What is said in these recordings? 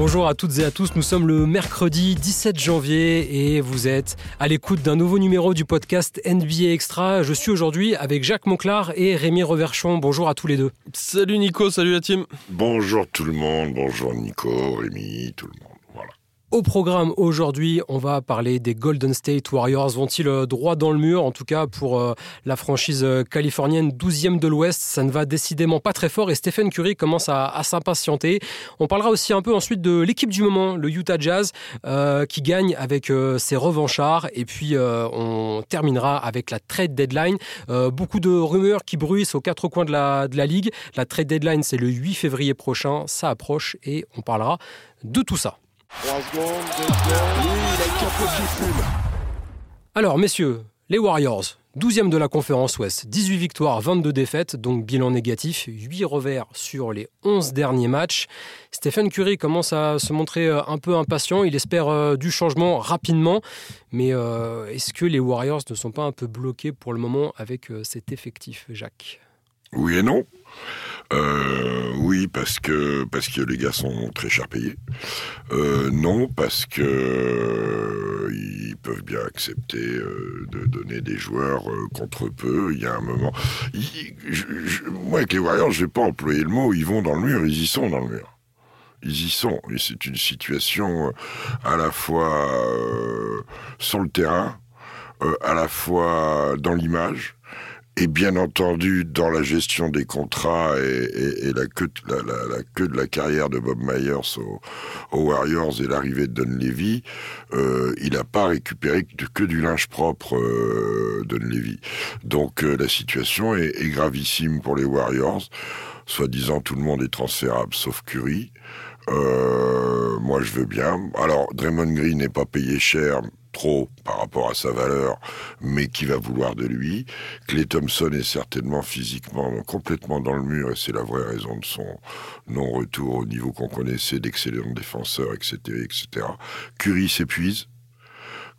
Bonjour à toutes et à tous, nous sommes le mercredi 17 janvier et vous êtes à l'écoute d'un nouveau numéro du podcast NBA Extra. Je suis aujourd'hui avec Jacques Monclar et Rémi Reverchon. Bonjour à tous les deux. Salut Nico, salut la team. Bonjour tout le monde, bonjour Nico, Rémi, tout le monde. Au programme aujourd'hui, on va parler des Golden State Warriors. Vont-ils euh, droit dans le mur En tout cas, pour euh, la franchise euh, californienne 12e de l'Ouest, ça ne va décidément pas très fort et Stephen Curry commence à, s'impatienter. On parlera aussi un peu ensuite de l'équipe du moment, le Utah Jazz, qui gagne avec ses revanchards. Et puis, on terminera avec la trade deadline. beaucoup de rumeurs qui bruissent aux quatre coins de la, de la ligue. La trade deadline, c'est le 8 février prochain. Ça approche et on parlera de tout ça. Alors, messieurs, les Warriors, 12e de la conférence Ouest, 18 victoires, 22 défaites, donc bilan négatif, 8 revers sur les 11 derniers matchs. Stephen Curry commence à se montrer euh, un peu impatient, il espère euh, du changement rapidement, mais euh, est-ce que les Warriors ne sont pas un peu bloqués pour le moment avec cet effectif, Jacques? Oui et non. Euh, oui, parce que parce que les gars sont très cher payés. Euh, non, parce que euh, ils peuvent bien accepter de donner des joueurs contre peu. Il y a un moment, moi avec les Warriors, je vais pas employer le mot. Ils vont dans le mur, ils y sont dans le mur. Ils y sont. Et c'est une situation à la fois sur le terrain, à la fois dans l'image et bien entendu, dans la gestion des contrats et, la, queue, la, queue de la carrière de Bob Myers aux, Warriors et l'arrivée de Don Levy, euh, il n'a pas récupéré que, du linge propre, euh, Don Levy. Donc euh, la situation est, est, gravissime pour les Warriors. Soi-disant, tout le monde est transférable sauf Curry. Euh, moi, je veux bien. Alors, Draymond Green n'est pas payé cher, par rapport à sa valeur, mais qui va vouloir de lui. Clay Thompson est certainement physiquement complètement dans le mur et c'est la vraie raison de son non-retour au niveau qu'on connaissait d'excellents défenseurs, etc., etc. Curry s'épuise.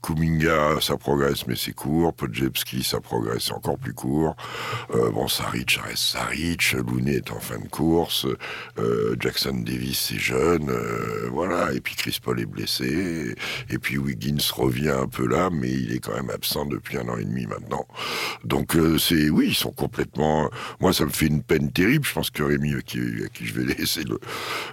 Kuminga, ça progresse, mais c'est court. Podjebski, ça progresse, encore plus court. Euh, bon, Saric, ça reste Saric. Looney est en fin de course. Euh, Jackson Davis, c'est jeune. Euh, voilà. Et puis Chris Paul est blessé. Et puis Wiggins revient un peu là, mais il est quand même absent depuis un an et demi maintenant. Donc, euh, c'est, oui, ils sont complètement, moi, ça me fait une peine terrible. Je pense que Rémi, à qui, je vais laisser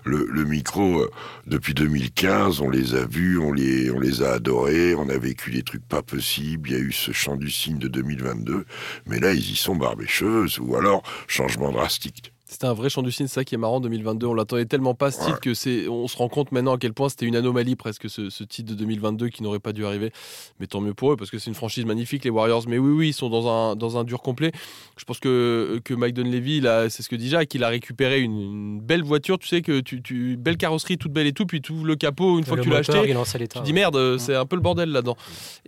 le, micro, depuis 2015, on les a vus, on les, on les a adorés, on a a vécu des trucs pas possibles, il y a eu ce chant du cygne de 2022, mais là, ils y sont barbécheuses, ou alors changement drastique. C'était un vrai chant du cygne, ça qui est marrant 2022. On l'attendait tellement pas ce titre que c'est. On se rend compte maintenant à quel point c'était une anomalie presque ce, ce, titre de 2022 qui n'aurait pas dû arriver. Mais tant mieux pour eux parce que c'est une franchise magnifique les Warriors. Mais oui, oui, ils sont dans un dans un dur complet. Je pense que que Mike Dunleavy, c'est ce que dit Jacques, qu'il a récupéré une, belle voiture. Tu sais que tu, tu belle carrosserie toute belle et tout, puis ouvres le capot une fois que tu l'as acheté. Tu dis merde, c'est un peu le bordel là-dedans.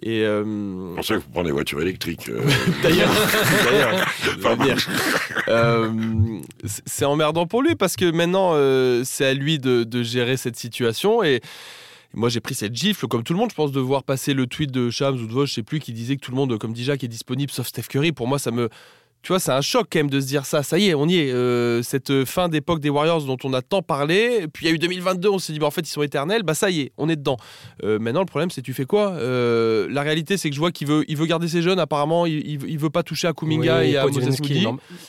Et euh... c'est pour ça qu'il faut prendre des voitures électriques. Euh. D'ailleurs, d'ailleurs, c'est emmerdant pour lui parce que maintenant, euh, c'est à lui de, gérer cette situation. Et moi, j'ai pris cette gifle, comme tout le monde, je pense, de voir passer le tweet de Shams ou de Vos, je sais plus, qui disait que tout le monde, comme dit Jacques, est disponible sauf Steph Curry. Pour moi, ça me, tu vois, c'est un choc quand même de se dire ça. Ça y est, on y est. Euh, cette fin d'époque des Warriors dont on a tant parlé. Puis il y a eu 2022, on s'est dit, bah, en fait, ils sont éternels. Bah ça y est, on est dedans. Euh, maintenant, le problème, c'est tu fais quoi? Euh, La réalité, c'est que je vois qu'il veut, il veut garder ses jeunes. Apparemment, il, il, veut pas toucher à Kuminga et, à Moses Moody.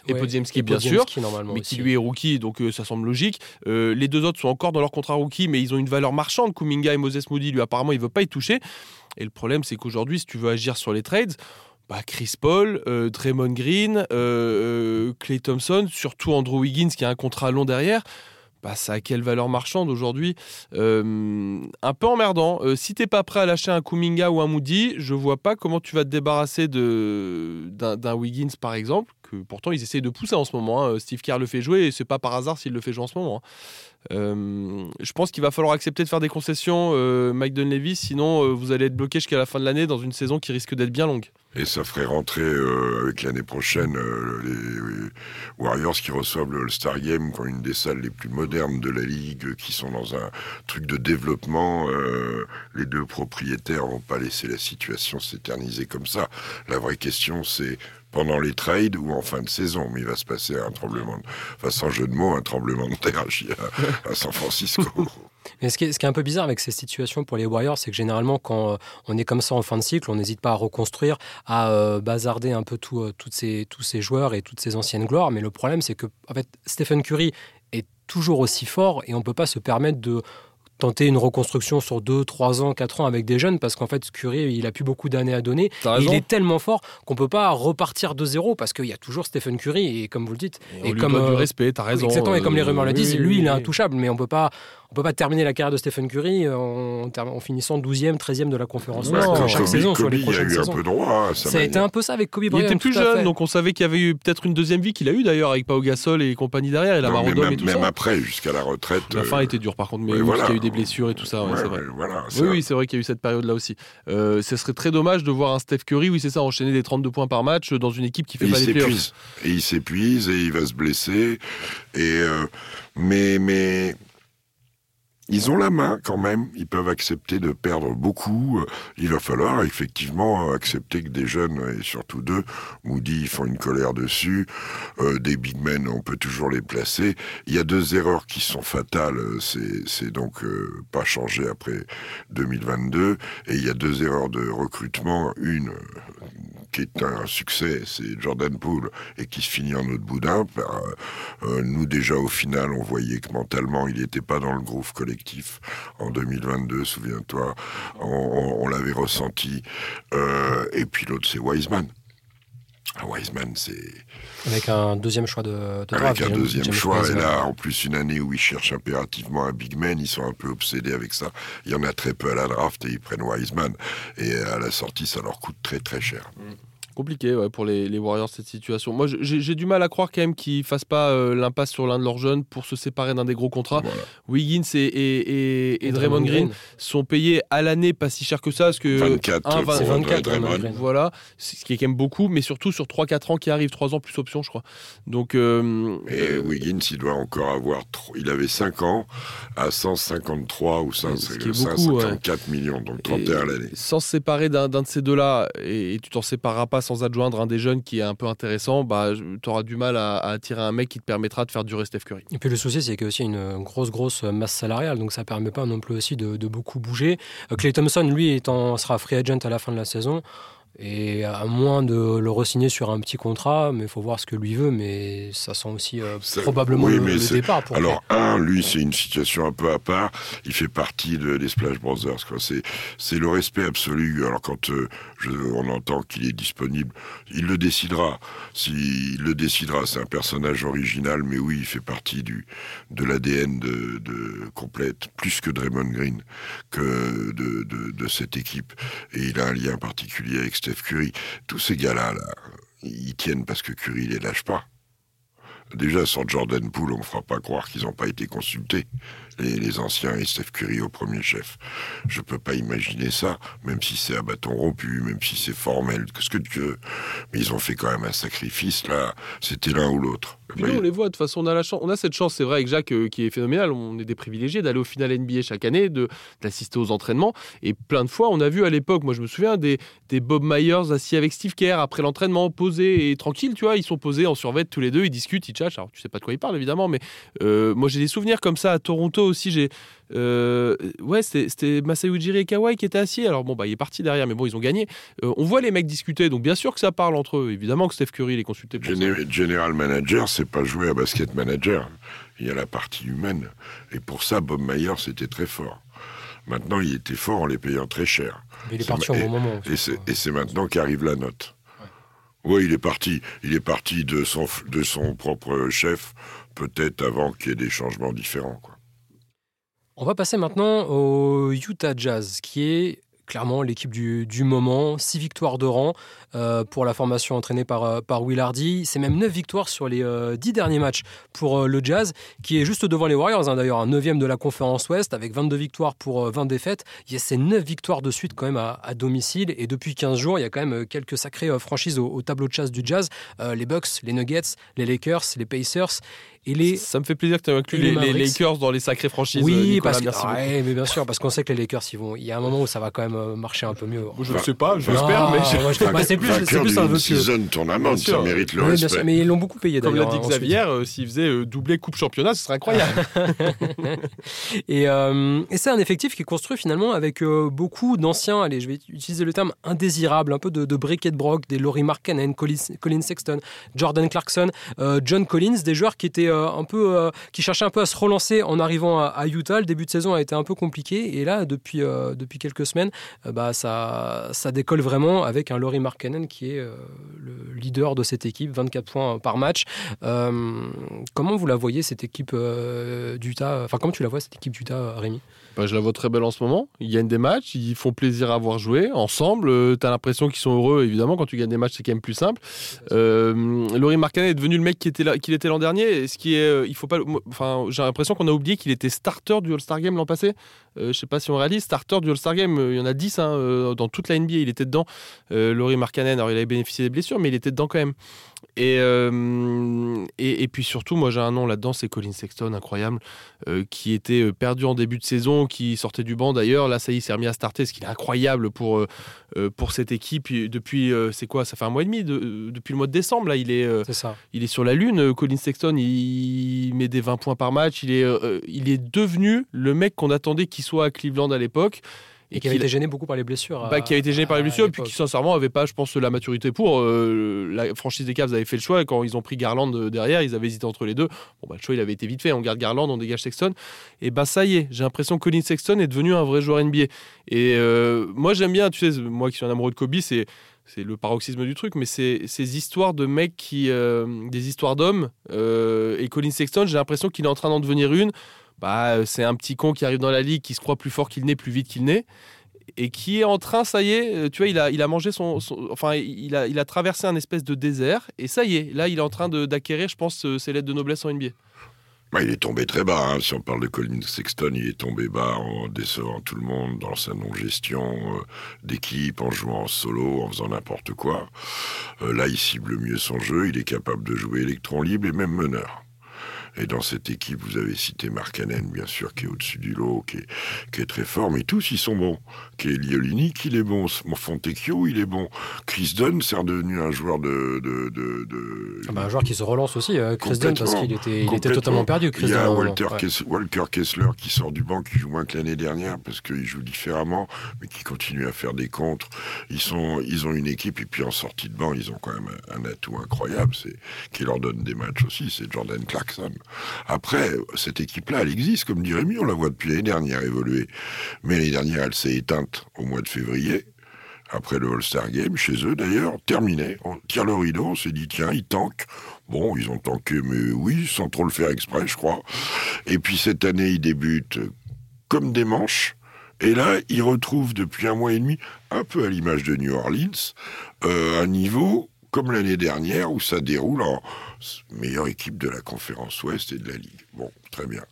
Et Podziemski, bien sûr. Mais qui lui est rookie, donc ça semble logique. les deux autres sont encore dans leur contrat rookie, mais ils ont une valeur marchande. Kuminga et Moses Moody, lui, apparemment, il veut pas y toucher. Et le problème, c'est qu'aujourd'hui, si tu veux agir sur les trades, bah, Chris Paul, euh, Draymond Green, euh, Clay euh, Thompson, surtout Andrew Wiggins qui a un contrat long derrière. Bah, ça a quelle valeur marchande aujourd'hui euh, Un peu emmerdant. si t'es pas prêt à lâcher un Kuminga ou un Moody, je vois pas comment tu vas te débarrasser d'un Wiggins par exemple, que pourtant ils essayent de pousser en ce moment. Hein. Steve Kerr le fait jouer et c'est pas par hasard s'il le fait jouer en ce moment. Hein. Euh, je pense qu'il va falloir accepter de faire des concessions, euh, Mike Dunleavy, sinon euh, vous allez être bloqué jusqu'à la fin de l'année dans une saison qui risque d'être bien longue. Et ça ferait rentrer avec l'année prochaine les Warriors qui reçoivent le All-Star Game, qui ont une des salles les plus modernes de la ligue, qui sont dans un truc de développement. les deux propriétaires vont pas laisser la situation s'éterniser comme ça. La vraie question, c'est pendant les trades ou en fin de saison. Mais il va se passer un tremblement, de... enfin sans jeu de mots, un tremblement de à, San Francisco. Mais ce qui, est, un peu bizarre avec ces situations pour les Warriors, c'est que généralement, quand euh, on est comme ça en fin de cycle, on n'hésite pas à reconstruire, à euh, bazarder un peu tout, euh, ces, tous ces joueurs et toutes ces anciennes gloires. Mais le problème, c'est que en fait, Stephen Curry est toujours aussi fort et on ne peut pas se permettre de tenter une reconstruction sur 2, 3 ans, 4 ans avec des jeunes parce qu'en fait Curry il a plus beaucoup d'années à donner. Il est tellement fort qu'on peut pas repartir de zéro parce qu'il y a toujours Stephen Curry et comme vous le dites et, comme du respect t'as raison. exactement et comme les rumeurs le disent lui il est intouchable mais on peut pas on peut pas terminer la carrière de Stephen Curry en, en finissant 12e, 13e de la conférence. Non, chaque saison sur les prochaines saisons. Un peu droit, ça, ça a été un peu ça avec Kobe Bryant. Il était plus jeune, donc on savait qu'il y avait eu peut-être une deuxième vie qu'il a eu d'ailleurs avec Pau Gasol et compagnie derrière, et la même, et tout même après, jusqu'à la retraite. La fin était dure par contre, mais oui, il y a eu des blessures et tout ça. Ouais, vrai. Voilà, oui, oui, c'est vrai qu'il y a eu cette période-là aussi. Euh, ce serait très dommage de voir un Steph Curry, oui, c'est ça, enchaîner des 32 points par match dans une équipe qui fait pas des playoffs. Et il s'épuise et il va se blesser. Et euh, mais mais ils ont la main quand même, ils peuvent accepter de perdre beaucoup. Il va falloir effectivement accepter que des jeunes, et surtout deux, Moody, font une colère dessus. Euh, des big men, on peut toujours les placer. Il y a deux erreurs qui sont fatales, c'est donc euh, pas changé après 2022. Et il y a deux erreurs de recrutement. Une qui est un succès, c'est Jordan Poole, et qui se finit en autre boudin. Euh, nous déjà au final, on voyait que mentalement, il n'était pas dans le groove collectif en 2022, souviens-toi, on, l'avait ressenti. Euh, et puis l'autre, c'est Wiseman. Wiseman, c'est. Avec un deuxième choix de, de Avec un deuxième choix, et là, en plus, une année où ils cherchent impérativement un big man, ils sont un peu obsédés avec ça. Il y en a très peu à la draft et ils prennent Wiseman. Et à la sortie, ça leur coûte très très cher. Mm compliqué ouais, pour les, Warriors cette situation. Moi, j'ai du mal à croire quand même qu'ils fassent pas euh, l'impasse sur l'un de leurs jeunes pour se séparer d'un des gros contrats. Wiggins et, et, et, Draymond Green, sont payés à l'année pas si cher que ça, parce que 24, 24 voilà, ce qui est quand même beaucoup, mais surtout sur 3-4 ans qui arrivent, 3 ans plus option, je crois. Donc, euh, et Wiggins, il doit encore avoir, il avait 5 ans à 153 ou 154 millions, donc 31 à l'année. Sans se séparer d'un de ces deux-là, et, tu t'en sépareras pas sans adjoindre un des jeunes qui est un peu intéressant, bah, tu auras du mal à, attirer un mec qui te permettra de faire durer Steph Curry. Et puis le souci, c'est qu'il y a aussi une grosse, grosse masse salariale, donc ça permet pas non plus aussi de, beaucoup bouger. Clay euh, Thompson, lui, sera free agent à la fin de la saison. Et à moins de le re-signer sur un petit contrat, mais il faut voir ce que lui veut, mais ça sent aussi euh, probablement le, départ. Pour Alors, un, lui, c'est une situation un peu à part. Il fait partie de, des Splash Brothers. C'est le respect absolu. Alors, quand euh, je, on entend qu'il est disponible, il le décidera. S'il le décidera, c'est un personnage original, mais oui, il fait partie du, de l'ADN de, de, complète, plus que Draymond Green, que de, de, de cette équipe. Et il a un lien particulier avec Tous ces gars-là, là, ils tiennent parce que Curry les lâche pas. Déjà, sans Jordan Poole, on ne fera pas croire qu'ils n'ont pas été consultés, les, anciens et Steph Curry au premier chef. Je ne peux pas imaginer ça, même si c'est à bâton rompu, même si c'est formel, que ce que tu veux. Mais ils ont fait quand même un sacrifice, là. C'était l'un ou l'autre. Puis nous, on les voit, de toute façon, on a, la chance, on a cette chance, c'est vrai, avec Jacques, euh, qui est phénoménal, on est des privilégiés d'aller au final NBA chaque année, d'assister aux entraînements. Et plein de fois, on a vu à l'époque, moi je me souviens, des, des Bob Myers assis avec Steve Kerr après l'entraînement, posés et tranquilles, tu vois, ils sont posés en survêt tous les deux, ils discutent, ils tchatchent. Alors tu sais pas de quoi ils parlent évidemment, mais euh, moi j'ai des souvenirs comme ça à Toronto aussi. J'ai euh, ouais, c'était Masai Ujiri et Kawhi qui étaient assis. Alors bon, bah, il est parti derrière, mais bon, ils ont gagné. Euh, on voit les mecs discuter, donc bien sûr que ça parle entre eux. Évidemment que Steph Curry les consulté pour General Manager, c'est pas jouer à basket manager. Il y a la partie humaine. Et pour ça, Bob Mayer, c'était très fort. Maintenant, il était fort en les payant très cher. Mais il est, parti au bon moment. Et c'est maintenant qu'arrive la note. Oui, il est parti. Il est parti de son, de son propre chef, peut-être avant qu'il y ait des changements différents. Quoi. On va passer maintenant au Utah Jazz, qui est clairement l'équipe du, moment. Six victoires de rang euh, pour la formation entraînée par, euh, par Will Hardy. C'est même neuf victoires sur les euh, dix derniers matchs pour le Jazz, qui est juste devant les Warriors, hein, d'ailleurs, un neuvième de la conférence Ouest, avec 22 victoires pour 20 défaites. Il y a ces neuf victoires de suite quand même à, domicile. Et depuis 15 jours, il y a quand même quelques sacrées franchises au, tableau de chasse du Jazz. les Bucks, les Nuggets, les Lakers, les Pacers ça me fait plaisir que tu aies inclus les, Lakers dans les sacrées franchises. Oui, parce que, mais bien sûr, parce qu'on sait que les Lakers, ils vont. Il y a un moment où ça va quand même euh, marcher un peu mieux. Je ne sais pas, j'espère, mais je... c'est plus, c'est plus un vœu season tournament, ça mérite le respect. mais ils l'ont beaucoup payé Comme l'a dit hein, Xavier, euh, s'il faisait euh, doubler coupe championnat, ce serait incroyable. et, euh, et c'est un effectif qui est construit finalement avec beaucoup d'anciens, allez, je vais utiliser le terme indésirable, un peu de, de Bricket Brock, des Laurie Markkanen, Colin, Colin, Sexton, Jordan Clarkson, John Collins, des joueurs qui étaient un peu, qui cherchaient un peu à se relancer en arrivant à, Utah. Le début de saison a été un peu compliqué et là, depuis, depuis quelques semaines, bah, ça, ça décolle vraiment avec un Laurie Markkanen qui est le leader de cette équipe, 24 points par match. comment vous la voyez cette équipe d'Utah? Enfin, comment tu la vois cette équipe d'Utah, Rémi? Bah, je la vois très belle en ce moment. Ils gagnent des matchs, ils font plaisir à voir jouer ensemble. Euh, tu as l'impression qu'ils sont heureux, évidemment. Quand tu gagnes des matchs, c'est quand même plus simple. Euh, Laurie Marcanet est devenu le mec qui était là, qu'il était l'an dernier. Ce qui est, euh, il faut pas. J'ai l'impression qu'on a oublié qu'il était starter du All-Star Game l'an passé. Euh, je sais pas si on réalise. Starter du All-Star Game, il y en a 10 hein, dans toute la NBA. Il était dedans. Laurie Marcanen, alors il avait bénéficié des blessures, mais il était dedans quand même. Et, et, et, puis surtout, moi j'ai un nom là-dedans, c'est Colin Sexton, incroyable, qui était perdu en début de saison, qui sortait du banc d'ailleurs. Là, ça y est, il s'est remis à starter, ce qui est incroyable pour, euh, euh, pour cette équipe. Depuis, euh, c'est quoi? Ça fait un mois et demi, depuis le mois de décembre. Là, il est, ça. il est sur la Lune. Colin Sexton, il, met des 20 points par match. Il est, il est devenu le mec qu'on attendait qu'il soit à Cleveland à l'époque. Et, qui avait été gêné beaucoup par les blessures. Bah, qui avait été gêné par les blessures, et puis qui sincèrement n'avait pas, je pense, la maturité pour. Euh, la franchise des Cavs avait fait le choix, et quand ils ont pris Garland euh, derrière, ils avaient hésité entre les deux. Bon, bah, le choix, il avait été vite fait. On garde Garland, on dégage Sexton. Et bah, ça y est, j'ai l'impression que Colin Sexton est devenu un vrai joueur NBA. Et euh, moi, j'aime bien, tu sais, moi qui suis un amoureux de Kobe, c'est c'est le paroxysme du truc, mais c'est ces histoires de mecs qui. des histoires d'hommes. et Colin Sexton, j'ai l'impression qu'il est en train d'en devenir une. Bah, c'est un petit con qui arrive dans la ligue, qui se croit plus fort qu'il n'est, plus vite qu'il n'est et qui est en train, ça y est, euh, tu vois, il a, mangé son, enfin, il a, traversé un espèce de désert, et ça y est, là, il est en train d'acquérir, je pense, euh, ses lettres de noblesse en NBA. Il est tombé très bas. Hein. Si on parle de Colin Sexton, il est tombé bas en décevant tout le monde dans sa non-gestion euh, d'équipe, en jouant en solo, en faisant n'importe quoi. là, il cible mieux son jeu. Il est capable de jouer électron libre et même meneur. Et dans cette équipe, vous avez cité Markkanen, bien sûr, qui est au-dessus du lot, qui est, qui est, très fort, mais tous, ils sont bons. Qui est Liolini, il est bon. Fontecchio, il est bon. Chris Dunn, c'est redevenu un joueur de... de, de, de... Ah bah, un joueur qui se relance aussi, euh, Chris Dunn, parce qu'il était, il était totalement perdu, Chris Il y a Walter, Walker Kessler qui sort du banc, qui joue moins que l'année dernière, parce qu'il joue différemment, mais qui continue à faire des contres. Ils, sont, ils ont une équipe, et puis en sortie de banc, ils ont quand même un atout incroyable, c'est qui leur donne des matchs aussi, c'est Jordan Clarkson. Après, cette équipe-là, elle existe, comme dirait mieux, on la voit depuis l'année dernière évoluer. Mais l'année dernière, elle s'est éteinte au mois de février, après le All-Star Game, chez eux d'ailleurs, terminé. On tire le rideau, on s'est dit, tiens, ils tankent. Bon, ils ont tanké, mais oui, sans trop le faire exprès, je crois. Et puis cette année, ils débutent comme des manches. Et là, ils retrouvent depuis un mois et demi, un peu à l'image de New Orleans, euh, un niveau comme l'année dernière où ça déroule en meilleure équipe de la conférence Ouest et de la Ligue. Bon, très bien.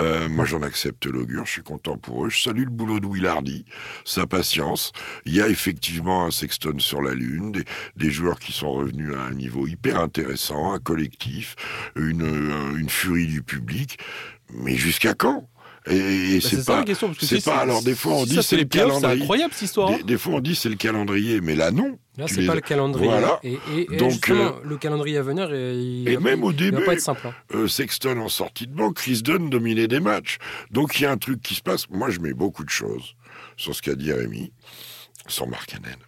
Euh, moi, j'en accepte l'augure, je suis content pour eux. Je salue le boulot de Will Hardy, sa patience. Il y a effectivement un Sexton sur la Lune, des, joueurs qui sont revenus à un niveau hyper intéressant, un collectif, une, euh, une furie du public. Mais jusqu'à quand? Et, bah, c'est pas, c'est pas. Alors des fois on dit c'est le calendrier. C'est incroyable cette histoire. Des, des, fois on dit c'est le calendrier, mais là non. Là c'est pas le calendrier. Et, et, Donc euh, le calendrier à venir, il, et même au début, va pas être simple. Hein. Euh, Sexton en sortie de banque, Chris Dunn dominait des matchs. Donc il y a un truc qui se passe. Moi je mets beaucoup de choses sur ce qu'a dit Rémi, sans Markkanen.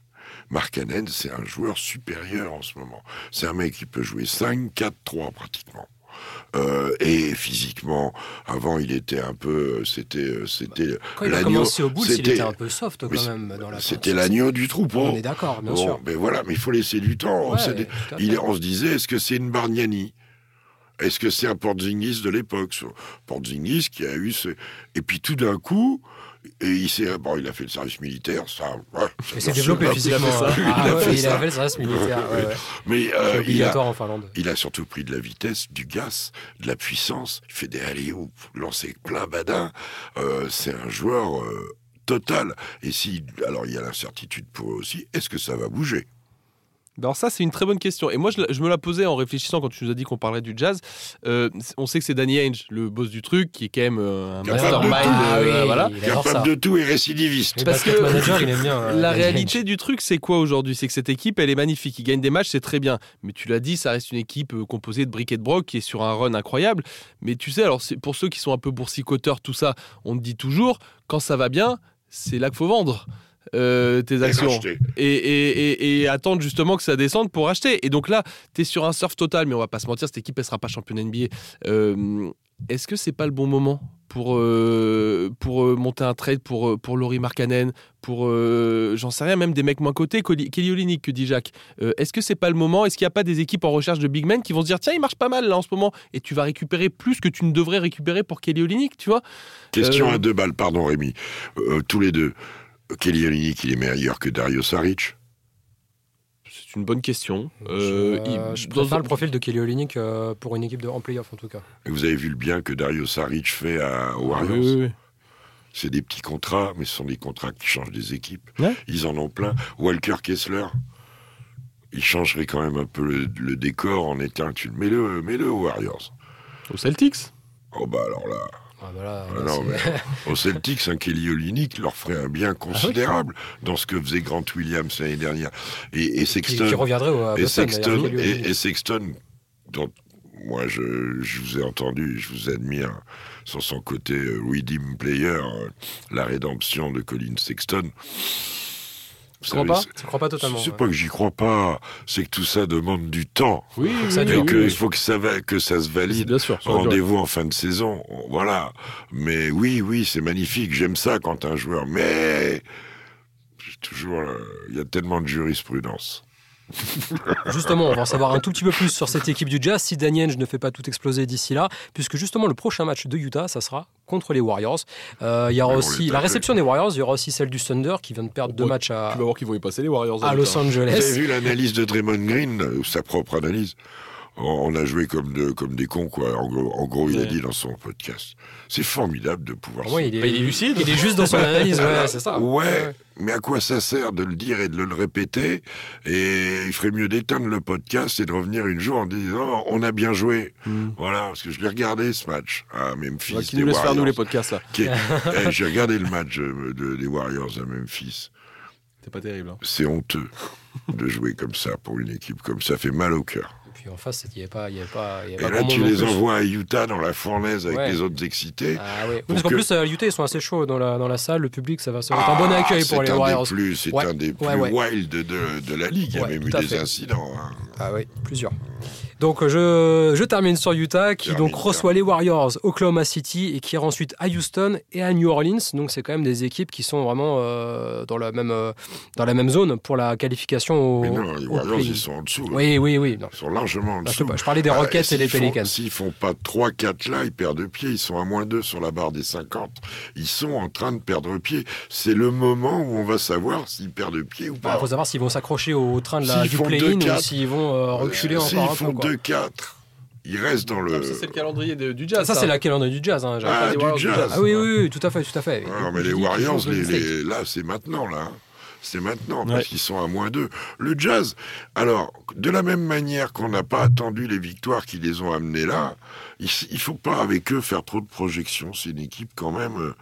Markkanen, c'est un joueur supérieur en ce moment. C'est un mec qui peut jouer 5, 4, 3 pratiquement. Euh, et physiquement, avant, il était un peu, c'était, euh, c'était. Quand il a commencé au bout, il était un peu soft quand même dans la. C'était l'agneau du troupeau. On est d'accord, bien sûr. Mais voilà, mais il faut laisser du temps. on, se disait, est-ce que c'est une Bargnani? Est-ce que c'est un Porzingis de l'époque? Porzingis qui a eu ce, et puis tout d'un coup, et il s'est, bon, il a fait le service militaire, ça. il s'est développé physiquement. Ça. il, a fait, il a fait le service militaire. Mais euh, il, a, en Finlande. il a surtout pris de la vitesse, du gaz, de la puissance. Il fait des allées ou lancer plein badin. Euh, c'est un joueur euh, total. Et si, alors il y a l'incertitude pour eux aussi. Est-ce que ça va bouger? Alors ça, c'est une très bonne question. Et moi, je, me la posais en réfléchissant quand tu nous as dit qu'on parlerait du jazz. Euh, on sait que c'est Danny Ainge, le boss du truc, qui est quand même euh, un Capable de mastermind. tout. Ah euh, oui, voilà. il adore ça. Capable de tout et récidiviste. Parce que manager, il aime bien. euh, La réalité du truc, c'est quoi aujourd'hui? C'est que cette équipe, elle est magnifique. Ils gagnent des matchs, c'est très bien. Mais tu l'as dit, ça reste une équipe composée de briques et de broc qui est sur un run incroyable. Mais tu sais, alors c'est- pour ceux qui sont un peu boursicoteurs, tout ça, on te dit toujours, quand ça va bien, c'est là qu'il faut vendre. Euh, tes actions et, et- et- et attendre justement que ça descende pour acheter. Et donc là, tu es sur un surf total, mais on va pas se mentir, cette équipe, elle sera pas championne NBA. Euh, Est-ce que c'est pas le bon moment pour, euh, pour monter un trade pour, pour Laurie Markkanen, pour, j'en sais rien, même des mecs moins cotés, Kelly Olynyk, que dit Jacques Est-ce que c'est pas le moment? Est-ce qu'il n'y a pas des équipes en recherche de big men qui vont se dire, tiens, il marche pas mal là en ce moment, et tu vas récupérer plus que tu ne devrais récupérer pour Kelly Olynyk, tu vois? Question à deux balles, pardon Rémi. Tous les deux. Kelly Olynyk, il est meilleur que Dario Saric C'est une bonne question. Je, Euh, il- je dans- préfère le profil de Kelly Olynyk euh, pour une équipe de, en playoff en tout cas. Et vous avez vu le bien que Dario Saric fait à, aux Warriors oui, oui, oui. C'est des petits contrats, mais ce sont des contrats qui changent des équipes. Ouais. Ils en ont plein. Walker Kessler, il changerait quand même un peu le, le décor en étant... Tu le mets-le mets -le aux Warriors. Aux Celtics? Oh bah alors là, Ah, Ah non, mais aux Celtics, un Kelly Olynyk leur ferait un bien considérable dans ce que faisait Grant Williams l'année dernière. Et, Sexton, qui reviendrait au, à et Boston, Sexton, et, et dont moi je, je vous ai entendu, je vous admire sur son côté euh, redeem player, euh, la rédemption de Colin Sexton. Tu crois pas Tu crois pas totalement C'est ouais. pas que j'y crois pas, c'est que tout ça demande du temps. Oui, que ça dure. Et oui, qu'il oui. faut que ça, va, que ça se valide. Bien sûr. Rendez-vous en fin de saison, voilà. Mais oui, oui, c'est magnifique. J'aime ça quand un joueur. Mais j'ai toujours, euh, il y a tellement de jurisprudence. Justement, on va en savoir un tout petit peu plus sur cette équipe du Jazz si Ainge ne fait pas tout exploser d'ici là, puisque justement le prochain match de Utah, ça sera contre les Warriors. Euh, il y aura aussi la réception des Warriors, il y aura aussi celle du Thunder qui vient de perdre deux matchs à, Tu vas voir qu'ils vont y passer les Warriors. à hein, Los putain. Vous avez Angeles. vu l'analyse de Draymond Green, euh, sa propre analyse on a joué comme, de, comme des cons, quoi. En gros, en gros il a Ouais. dit dans son podcast. C'est formidable de pouvoir. Il est, Bah, il est lucide. Il est juste dans son analyse, ouais, c'est ça. Ouais, mais à quoi ça sert de le dire et de le répéter? Et il ferait mieux d'éteindre le podcast et de revenir une jour en disant on a bien joué. Hmm. Voilà, parce que je l'ai regardé ce match à Memphis. Bah, qui nous laisse faire nous les podcasts là. Qui Eh, J'ai regardé le match euh, de- des Warriors à Memphis. C'est pas terrible. hein. C'est honteux de jouer comme ça pour une équipe comme ça. Ça fait mal au cœur. Et puis en face, il n'y avait pas, il y avait pas, il y avait Et pas là, tu les envoies à Utah dans la fournaise avec Ouais. les autres excités. Ah ouais. Parce qu'en que- plus, à Utah, ils sont assez chauds dans la, dans la salle. Le public, ça va, va être un bon Ah, accueil pour les C'est un Warriors. des plus, c'est Ouais, un des plus wild de, de la ligue. Il y a même eu des incidents. hein. Ah oui, plusieurs. Donc je, je termine sur Utah qui donc reçoit les Warriors, Oklahoma City et qui ira ensuite à Houston et à New Orleans. Donc c'est quand même des équipes qui sont vraiment euh, dans, la même, euh, dans la même zone pour la qualification au. Mais non, les Warriors, ils sont en dessous. là. Oui, oui, oui. non. Ils sont largement en Ah, sais dessous. je parlais des Ah, Rockets et des Pelicans. S'ils font pas 3-4 là, ils perdent pied. Ils sont à moins 2 sur la barre des 50. Ils sont en train de perdre pied. C'est le moment où on va savoir s'ils perdent pied ou Il pas. faut savoir s'ils vont s'accrocher au train de la, du play-in ou 2-4, s'ils vont euh, reculer encore un peu. Quoi. 2-4, ils restent dans le. C'est le calendrier de- du jazz. Ça, c'est la calendrier du jazz. hein, Ah, du jazz. Ah oui, oui, oui, tout à fait, tout à fait. Ah, mais les Warriors, les, les- là, c'est maintenant, là. C'est maintenant, Ouais. parce qu'ils sont à moins 2. Le jazz, alors, de la même manière qu'on n'a pas attendu les victoires qui les ont amenés là, il ne faut pas avec eux faire trop de projections. C'est une équipe quand même, euh,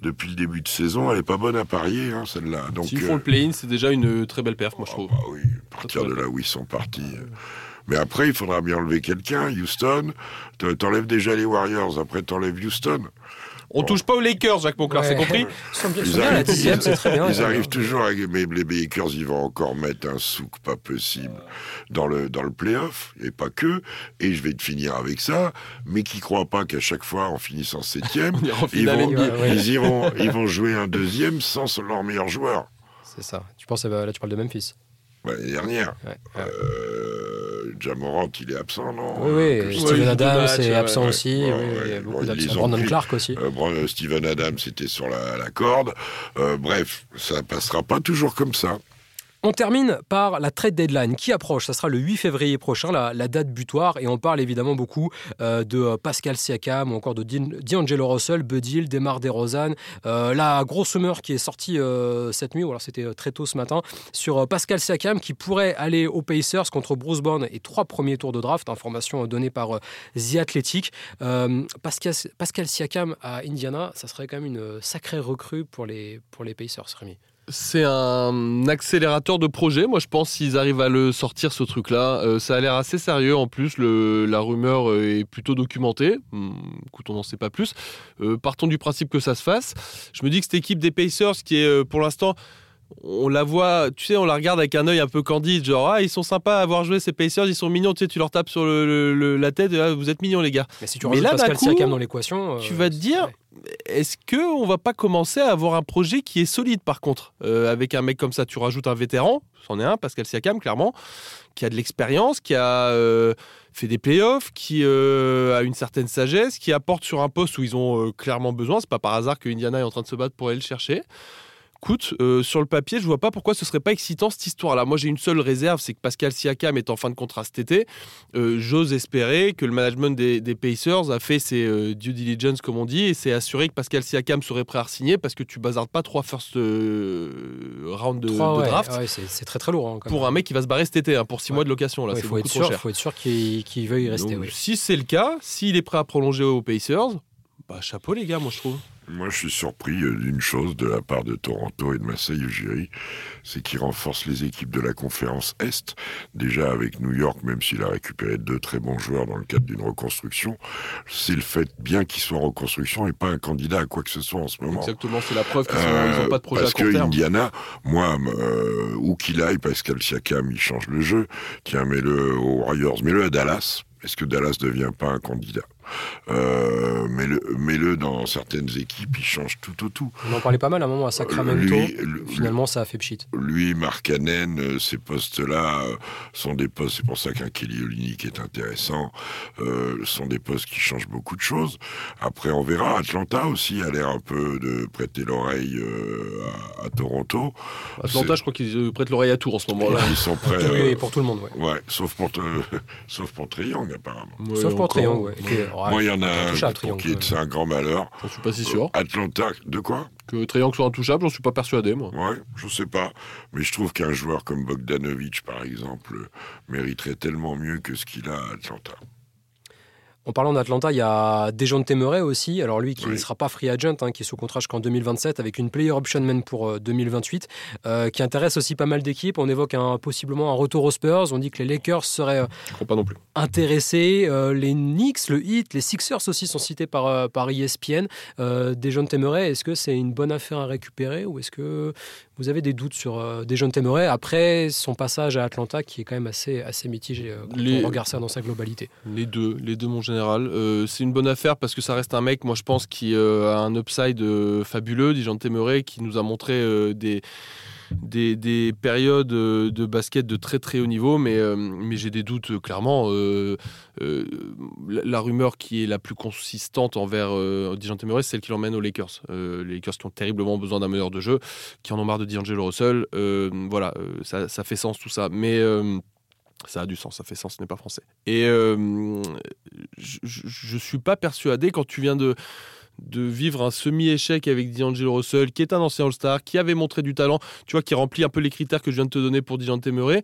depuis le début de saison, elle est pas bonne à parier, hein, celle-là. Donc, S'ils euh, font le play-in, c'est déjà une très belle perf, moi je trouve. bah oui, à partir de là où ils sont partis. euh. Mais après, il faudra bien enlever quelqu'un. Houston, t'enlèves déjà les Warriors, après t'enlèves Houston. On touche pas aux Lakers, Jacques Monclar, Ouais. c'est compris Ils sont bien, ils Ils arrivent- dixième, c'est très bien. Ils arrivent toujours à mais les Lakers, ils vont encore mettre un souk pas possible dans le dans le playoff et pas que. Et je vais te finir avec ça, mais qui croient pas qu'à chaque fois en finissant septième, ils vont, NBA. ouais, ouais. ils iront ils vont jouer un deuxième sans leur meilleur joueur. C'est ça. Tu penses, euh, là, tu parles de Memphis. Bah, L'année dernière, Ouais, ouais. euh, Jamorant, il est absent, non Oui, oui, Steven Adams est absent ouais. aussi. Ouais, oui, ouais. il y a beaucoup Bon, ils d'absents. les ont Brandon pris. Clark aussi. Euh, Steven Adams était sur la, la corde. Euh, bref, ça passera pas toujours comme ça. On termine par la trade deadline qui approche. Ça sera le 8 février prochain, la, date butoir. Et on parle évidemment beaucoup euh, de euh, Pascal Siakam ou encore de D'Angelo Russell, Budil, Demar DeRozan. Euh, la grosse rumeur qui est sortie cette nuit, ou alors c'était très tôt ce matin, sur Pascal Siakam qui pourrait aller aux Pacers contre Bruce Bourne et trois premiers tours de draft. Information donnée par The Athletic. Pascal, Pascal Siakam à Indiana, ça serait quand même une sacrée recrue pour les, pour les Pacers, Rémi. C'est un accélérateur de projet. Moi, je pense s'ils arrivent à le sortir, ce truc-là, euh, ça a l'air assez sérieux. En plus, la rumeur est plutôt documentée. Hmm, écoute, on n'en sait pas plus. Euh, partons du principe que ça se fasse. Je me dis que cette équipe des Pacers, qui est euh, pour l'instant on la voit, tu sais, on la regarde avec un œil un peu candide, genre ah ils sont sympas à avoir joué ces Pacers, ils sont mignons, tu sais, tu leur tapes sur la tête, ah, vous êtes mignons les gars. Mais si tu Mais là, Pascal Siakam dans l'équation, tu vas te dire, est-ce que on va pas commencer à avoir un projet qui est solide par contre euh, avec un mec comme ça Tu rajoutes un vétéran, c'en est un, Pascal Siakam clairement, qui a de l'expérience, qui a euh, fait des playoffs, qui euh, a une certaine sagesse, qui apporte sur un poste où ils ont clairement besoin. C'est pas par hasard que Indiana est en train de se battre pour aller le chercher écoute, euh, sur le papier, je vois pas pourquoi ce serait pas excitant cette histoire-là. Moi, j'ai une seule réserve, c'est que Pascal Siakam est en fin de contrat cet été. Euh, j'ose espérer que le management des, Pacers a fait ses euh, due diligence, comme on dit, et s'est assuré que Pascal Siakam serait prêt à signer parce que tu bazardes pas trois first round de, draft. c'est très très lourd. Hein, pour un mec qui va se barrer cet été, hein, pour six mois de location. Il faut, être sûr, faut être sûr qu'il veuille y rester. si c'est le cas, s'il est prêt à prolonger aux Pacers, bah chapeau les gars, moi je trouve. Moi, je suis surpris euh, d'une chose de la part de Toronto et de Marseille Ugiri, c'est qu'ils renforcent les équipes de la conférence Est. Déjà avec New York, même s'il a récupéré deux très bons joueurs dans le cadre d'une reconstruction, c'est le fait bien qu'ils soient en reconstruction et pas un candidat à quoi que ce soit en ce moment. Exactement, c'est la preuve qu'ils n'ont euh, pas de projet parce à court que Indiana, moi, euh, où qu'il aille, Pascal Siakam, il change le jeu. Tiens, mets-le aux Warriors, mets-le à Dallas. Est-ce que Dallas ne devient pas un candidat? Euh, mets-le, dans certaines équipes, il change tout au tout. On en parlait pas mal à un moment à Sacramento. Finalement, ça a fait pchit. Lui, Markkanen, euh, ces postes-là euh, sont des postes, c'est pour ça qu'un Kelly Olynyk est intéressant, euh, sont des postes qui changent beaucoup de choses. Après, on verra. Atlanta aussi a l'air un peu de prêter l'oreille à, Toronto. Atlanta, je crois qu'ils prêtent l'oreille à tout en ce moment-là. Ils sont prêts. pour tout le monde, ouais. ouais sauf pour, sauf pour Triangle, apparemment. sauf pour Triangle, ouais. Moi, il y en a un qui est un grand malheur. Je suis pas si sûr. Atlanta, de quoi? Que Triangle soit intouchable, j'en suis pas persuadé, moi. Ouais, je sais pas. Mais je trouve qu'un joueur comme Bogdanovic, par exemple, mériterait tellement mieux que ce qu'il a à Atlanta. En parlant d'Atlanta, il y a Dejounte Temeray aussi. Alors lui qui ne sera pas free agent, hein, qui est sous contrat jusqu'en 2027 avec une player option man pour 2028, euh, euh, qui intéresse aussi pas mal d'équipes. On évoque un, possiblement un retour aux Spurs. On dit que les Lakers seraient euh, pas non plus. intéressés. les Knicks, le Heat, les Sixers aussi sont cités par, par ESPN. Dejounte Temeray, est-ce que c'est une bonne affaire à récupérer ou est-ce que vous avez des doutes sur euh, des jeunes après son passage à Atlanta qui est quand même assez, assez mitigé euh, quand on regarde ça dans sa globalité Les deux, les deux mon général. Euh, c'est une bonne affaire parce que ça reste un mec, moi je pense, qui a un upside fabuleux, Dijon Temeray, qui nous a montré des des, périodes euh, de basket de très très haut niveau, mais, euh, mais j'ai des doutes euh, clairement. la, rumeur qui est la plus consistante envers Dijon Temeray, c'est celle qui l'emmène aux Lakers. les Lakers qui ont terriblement besoin d'un meilleur de jeu, qui en ont marre de D'Angelo Russell. voilà, ça, ça, fait sens tout ça. Mais. Ça a du sens, ça fait sens, ce n'est pas français. Et je suis pas persuadé, quand tu viens de, de vivre un semi-échec avec D'Angelo Russell, qui est un ancien All-Star, qui avait montré du talent, tu vois, qui remplit un peu les critères que je viens de te donner pour Dijon Murray,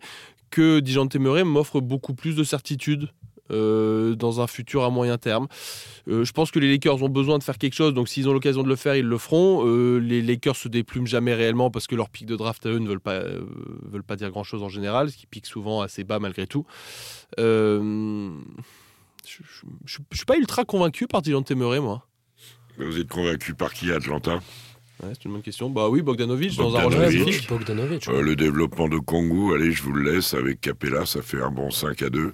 que Dijon Murray m'offre beaucoup plus de certitude euh, dans un futur à moyen terme. Euh, je pense que les Lakers ont besoin de faire quelque chose, donc s'ils ont l'occasion de le faire, ils le feront. Euh, les Lakers se déplument jamais réellement parce que leur pic de draft à eux ne veulent pas, veulent pas dire grand chose en général, ce qui pique souvent assez bas malgré tout. je, ne suis pas ultra convaincu par Dijon Murray, moi. Vous êtes convaincu par qui à C'est une bonne question. Bah oui, Bogdanovic, dans un rôle magnifique. Euh, le développement de Kongu, allez, je vous le laisse avec Capella, ça fait un bon 5 à 2.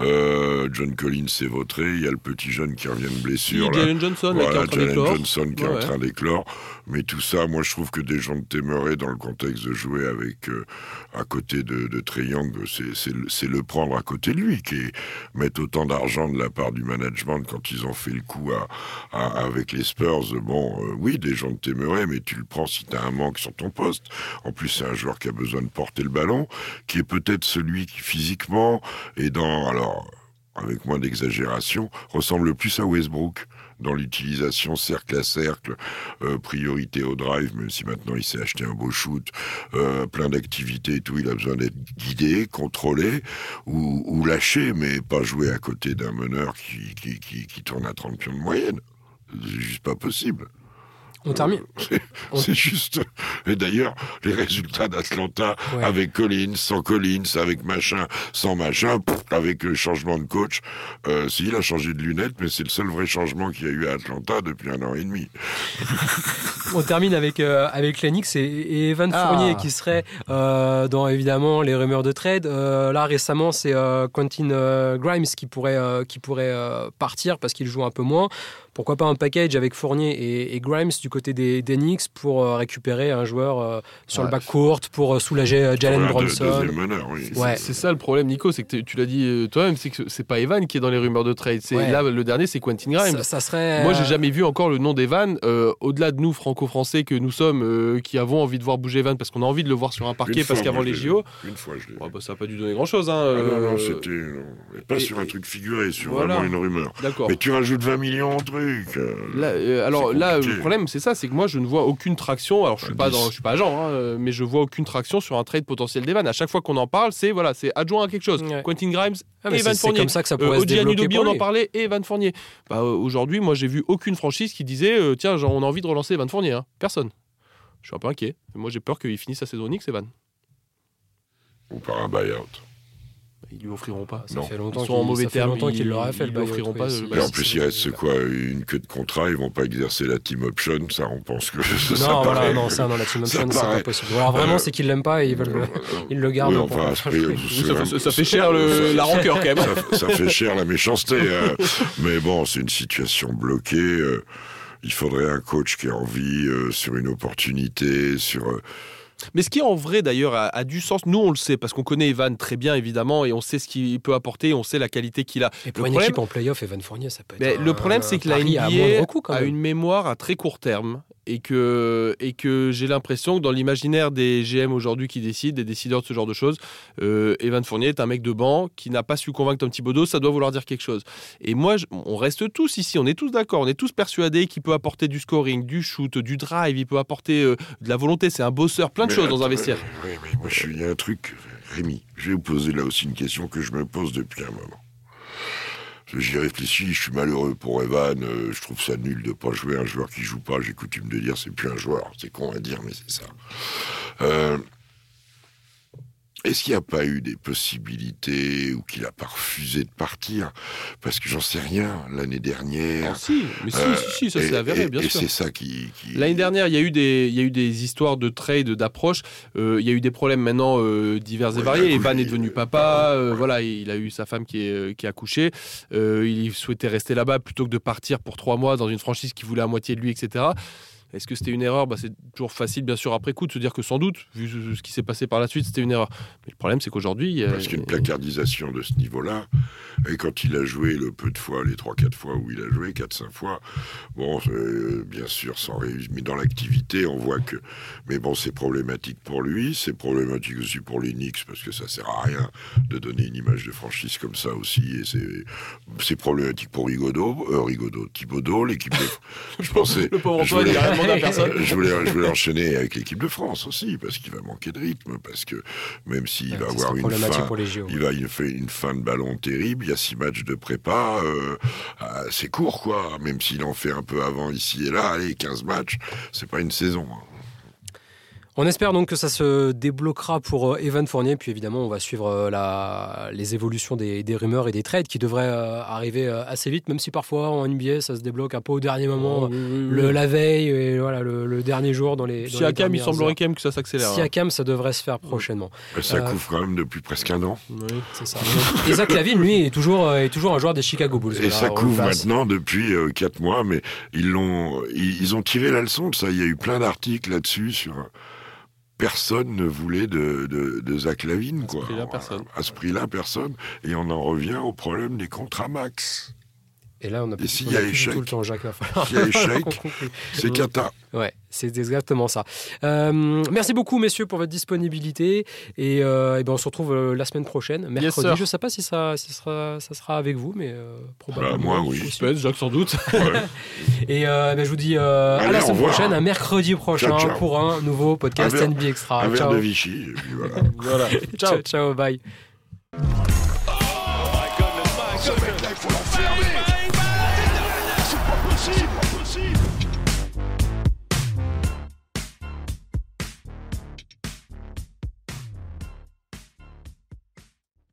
Euh, John Collins s'est vautré, il y a le petit jeune qui revient de blessure. Il y a Jalen Johnson qui est en train. Johnson qui est en train d'éclore. Mais tout ça, moi je trouve que des gens de Temeray, dans le contexte de jouer avec euh, à côté de, de Triangle, c'est le prendre à côté de lui, qui est, mettre autant d'argent de la part du management quand ils ont fait le coup à, avec les Spurs. Bon, oui, des gens de Temeray problème et tu le prends si tu as un manque sur ton poste. En plus, c'est un joueur qui a besoin de porter le ballon, qui est peut-être celui qui physiquement est dans, alors, avec moins d'exagération, ressemble le plus à Westbrook dans l'utilisation cercle à cercle, euh, priorité au drive, même si maintenant il s'est acheté un beau shoot, euh, plein d'activités et tout, il a besoin d'être guidé, contrôlé ou, ou, lâché, mais pas jouer à côté d'un meneur qui, qui, qui, qui tourne à 30 pions de moyenne. C'est juste pas possible. On termine. C'est juste. Et d'ailleurs, les résultats d'Atlanta ouais. avec Collins, sans Collins, avec machin, sans machin, avec le changement de coach. Euh, si, il a changé de lunettes, mais c'est le seul vrai changement qu'il y a eu à Atlanta depuis un an et demi. On termine avec, euh, avec Lennox et, et, Evan ah. Fournier qui serait euh, dans évidemment les rumeurs de trade. Euh, là récemment, c'est euh, Quentin Grimes qui pourrait, qui pourrait partir parce qu'il joue un peu moins pourquoi pas un package avec Fournier et, et Grimes du côté des, des Knicks pour euh, récupérer un joueur euh, sur ouais. le back court pour euh, soulager Jalen oui. ouais. C'est ça le problème, Nico, c'est que tu l'as dit toi-même, c'est que c'est pas Evan qui est dans les rumeurs de trade. C'est là le dernier, c'est Quentin Grimes. Ça, ça serait. Moi, j'ai jamais vu encore le nom d'Evan au-delà de nous franco-français que nous sommes, qui avons envie de voir bouger Evan parce qu'on a envie de le voir sur un parquet Une parce qu'avant les JO. Une fois, je bah, ça n'a pas dû donner grand-chose. Hein, ah non, non, c'était pas et, sur un truc figuré, sur voilà. vraiment une rumeur. D'accord. Mais tu rajoutes 20 millions au truc. Là, euh, alors là, le problème, c'est ça, c'est que moi, je ne vois aucune traction. Alors, je suis pas, dans, je suis pas agent, hein, mais je vois aucune traction sur un trade potentiel d'Evan. À chaque fois qu'on en parle, c'est voilà, c'est adjoint à quelque chose. Ouais. Quentin Grimes ah, et Evan Fournier. C'est comme ça que ça pourrait euh, se développer. on en parlait et Evan Fournier. Bah, Aujourd'hui, moi, j'ai vu aucune franchise qui disait euh, tiens, genre, on a envie de relancer Evan Fournier. Hein. Personne. Je suis un peu inquiet. Moi, j'ai peur qu'il finisse sa saison Knicks, Evan. Ou par un buyout ils lui offriront pas. Ça non. fait longtemps ils sont en mauvais termes. qu'il qu l'aura fait. Ils lui offriront pas. Et en plus, il reste quoi Une queue de contrat. Ils vont pas exercer la team option. Ça, on pense que ça, non, ça voilà, paraît, non, ça, non, la team option, c'est pas possible. Alors vraiment, euh, c'est qu'ils l'aiment pas et ils veulent, le, ils le gardent. Oui, enfin, ça, ça, ça, fait cher le, la rancœur quand même. Ça, fait cher la méchanceté. euh, mais bon, c'est une situation bloquée. Euh, il faudrait un coach qui a envie euh, sur une opportunité, sur euh, mais ce qui en vrai d'ailleurs a, a, du sens, nous on le sait parce qu'on connaît Evan très bien évidemment et on sait ce qu'il peut apporter, on sait la qualité qu'il a. Et pour le une problème, équipe en playoff, Evan Fournier, ça peut être. Mais un, le problème c'est que la NBA a, a une mémoire à très court terme et que, et que j'ai l'impression que dans l'imaginaire des GM aujourd'hui qui décident, des décideurs de ce genre de choses, euh, Evan Fournier est un mec de banc qui n'a pas su convaincre Tom Thibodeau, ça doit vouloir dire quelque chose. Et moi, je, on reste tous ici, on est tous d'accord, on est tous persuadés qu'il peut apporter du scoring, du shoot, du drive, il peut apporter euh, de la volonté, c'est un bosseur, plein de mais choses attends, dans un vestiaire. Oui, mais moi, il y a un truc, Rémi, je vais vous poser là aussi une question que je me pose depuis un moment. J'y réfléchis, je suis malheureux pour Evan, euh, je trouve ça nul de pas jouer un joueur qui joue pas, j'ai coutume de dire c'est plus un joueur, c'est con à dire mais c'est ça. Euh, est-ce qu'il n'y a pas eu des possibilités ou qu'il n'a pas refusé de partir? Parce que j'en sais rien. L'année dernière. Ah, si, mais si, euh, si, si, ça s'est avéré, bien et sûr. c'est ça qui. qui... L'année dernière, il y, a eu des, il y a eu des histoires de trade, d'approche. Euh, il y a eu des problèmes maintenant euh, divers et Ouais, variés. a Evan est devenu papa. ouais. Voilà, il a eu sa femme qui, est, qui a accouché. Il souhaitait rester là-bas plutôt que de partir pour trois mois dans une franchise qui voulait à moitié de lui, etc. Est-ce que c'était une erreur? Bah, C'est toujours facile, bien sûr, après coup, de se dire que sans doute, vu ce qui s'est passé par la suite, c'était une erreur. Mais le problème, c'est qu'aujourd'hui. Parce qu'une placardisation de ce niveau-là, et quand il a joué le peu de fois, les 3-4 fois où il a joué, 4-5 fois, bon, euh, bien sûr, sans réussir, mais dans l'activité, on voit que. Mais bon, c'est problématique pour lui, c'est problématique aussi pour les Knicks, parce que ça sert à rien de donner une image de franchise comme ça aussi, et c'est, problématique pour Rigaudot, euh, Rigaudot, Thibaudot, l'équipe de. Je pensais. Le pauvre Antoine, à personne. je voulais, je voulais enchaîner avec l'équipe de France aussi, parce qu'il va manquer de rythme, parce que même s'il va avoir sera une problématique fin, pour les JO. il va il fait une fin de ballon terrible, il y a six matchs de prépa, euh, ah, c'est court quoi, même s'il en fait un peu avant ici et là, allez, 15 matchs, c'est pas une saison. hein. On espère donc que ça se débloquera pour euh, Evan Fournier, puis évidemment on va suivre euh, la, les évolutions des, des, rumeurs et des trades qui devraient euh, arriver assez vite, même si parfois en NBA ça se débloque un peu au dernier moment, Oh, oui, oui, le, oui. la veille et voilà, le, le dernier jour dans les. dans Si les à Cam, il semblerait heures. quand même que ça s'accélère. Si hein. à Cam, ça devrait se faire prochainement. Mais ça Euh, couvre quand même depuis presque un an. Oui. C'est ça. Et Zach Lavine, lui, est toujours, est toujours un joueur des Chicago Bulls. Et ça couvre maintenant depuis euh, quatre mois, mais ils l'ont, ils, ils ont tiré la leçon de ça. Il y a eu plein d'articles là-dessus sur. Personne ne voulait de, de, de Zach Lavine, À ce prix-là, personne. À ce prix-là, personne. Et on en revient au problème des contrats max. Et là, on a Et plus, s'il on y a plus du échec tout le temps, Jacques. S'il y a échec, c'est cata. Ouais, c'est exactement ça. Euh, merci beaucoup, messieurs, pour votre disponibilité. Et, euh, ben, on se retrouve euh, la semaine prochaine, mercredi. Je ne sais pas si ça, si ça sera, ça sera avec vous, mais euh, probablement. Bah, moi, oui. Suspense, Jacques, sans doute. Et euh, ben, je vous dis euh, à la semaine prochaine, à mercredi prochain, Ciao, ciao. pour un nouveau podcast Un NB Extra. Un verre ciao. de Vichy, et puis voilà. voilà. Ciao. ciao, ciao, bye.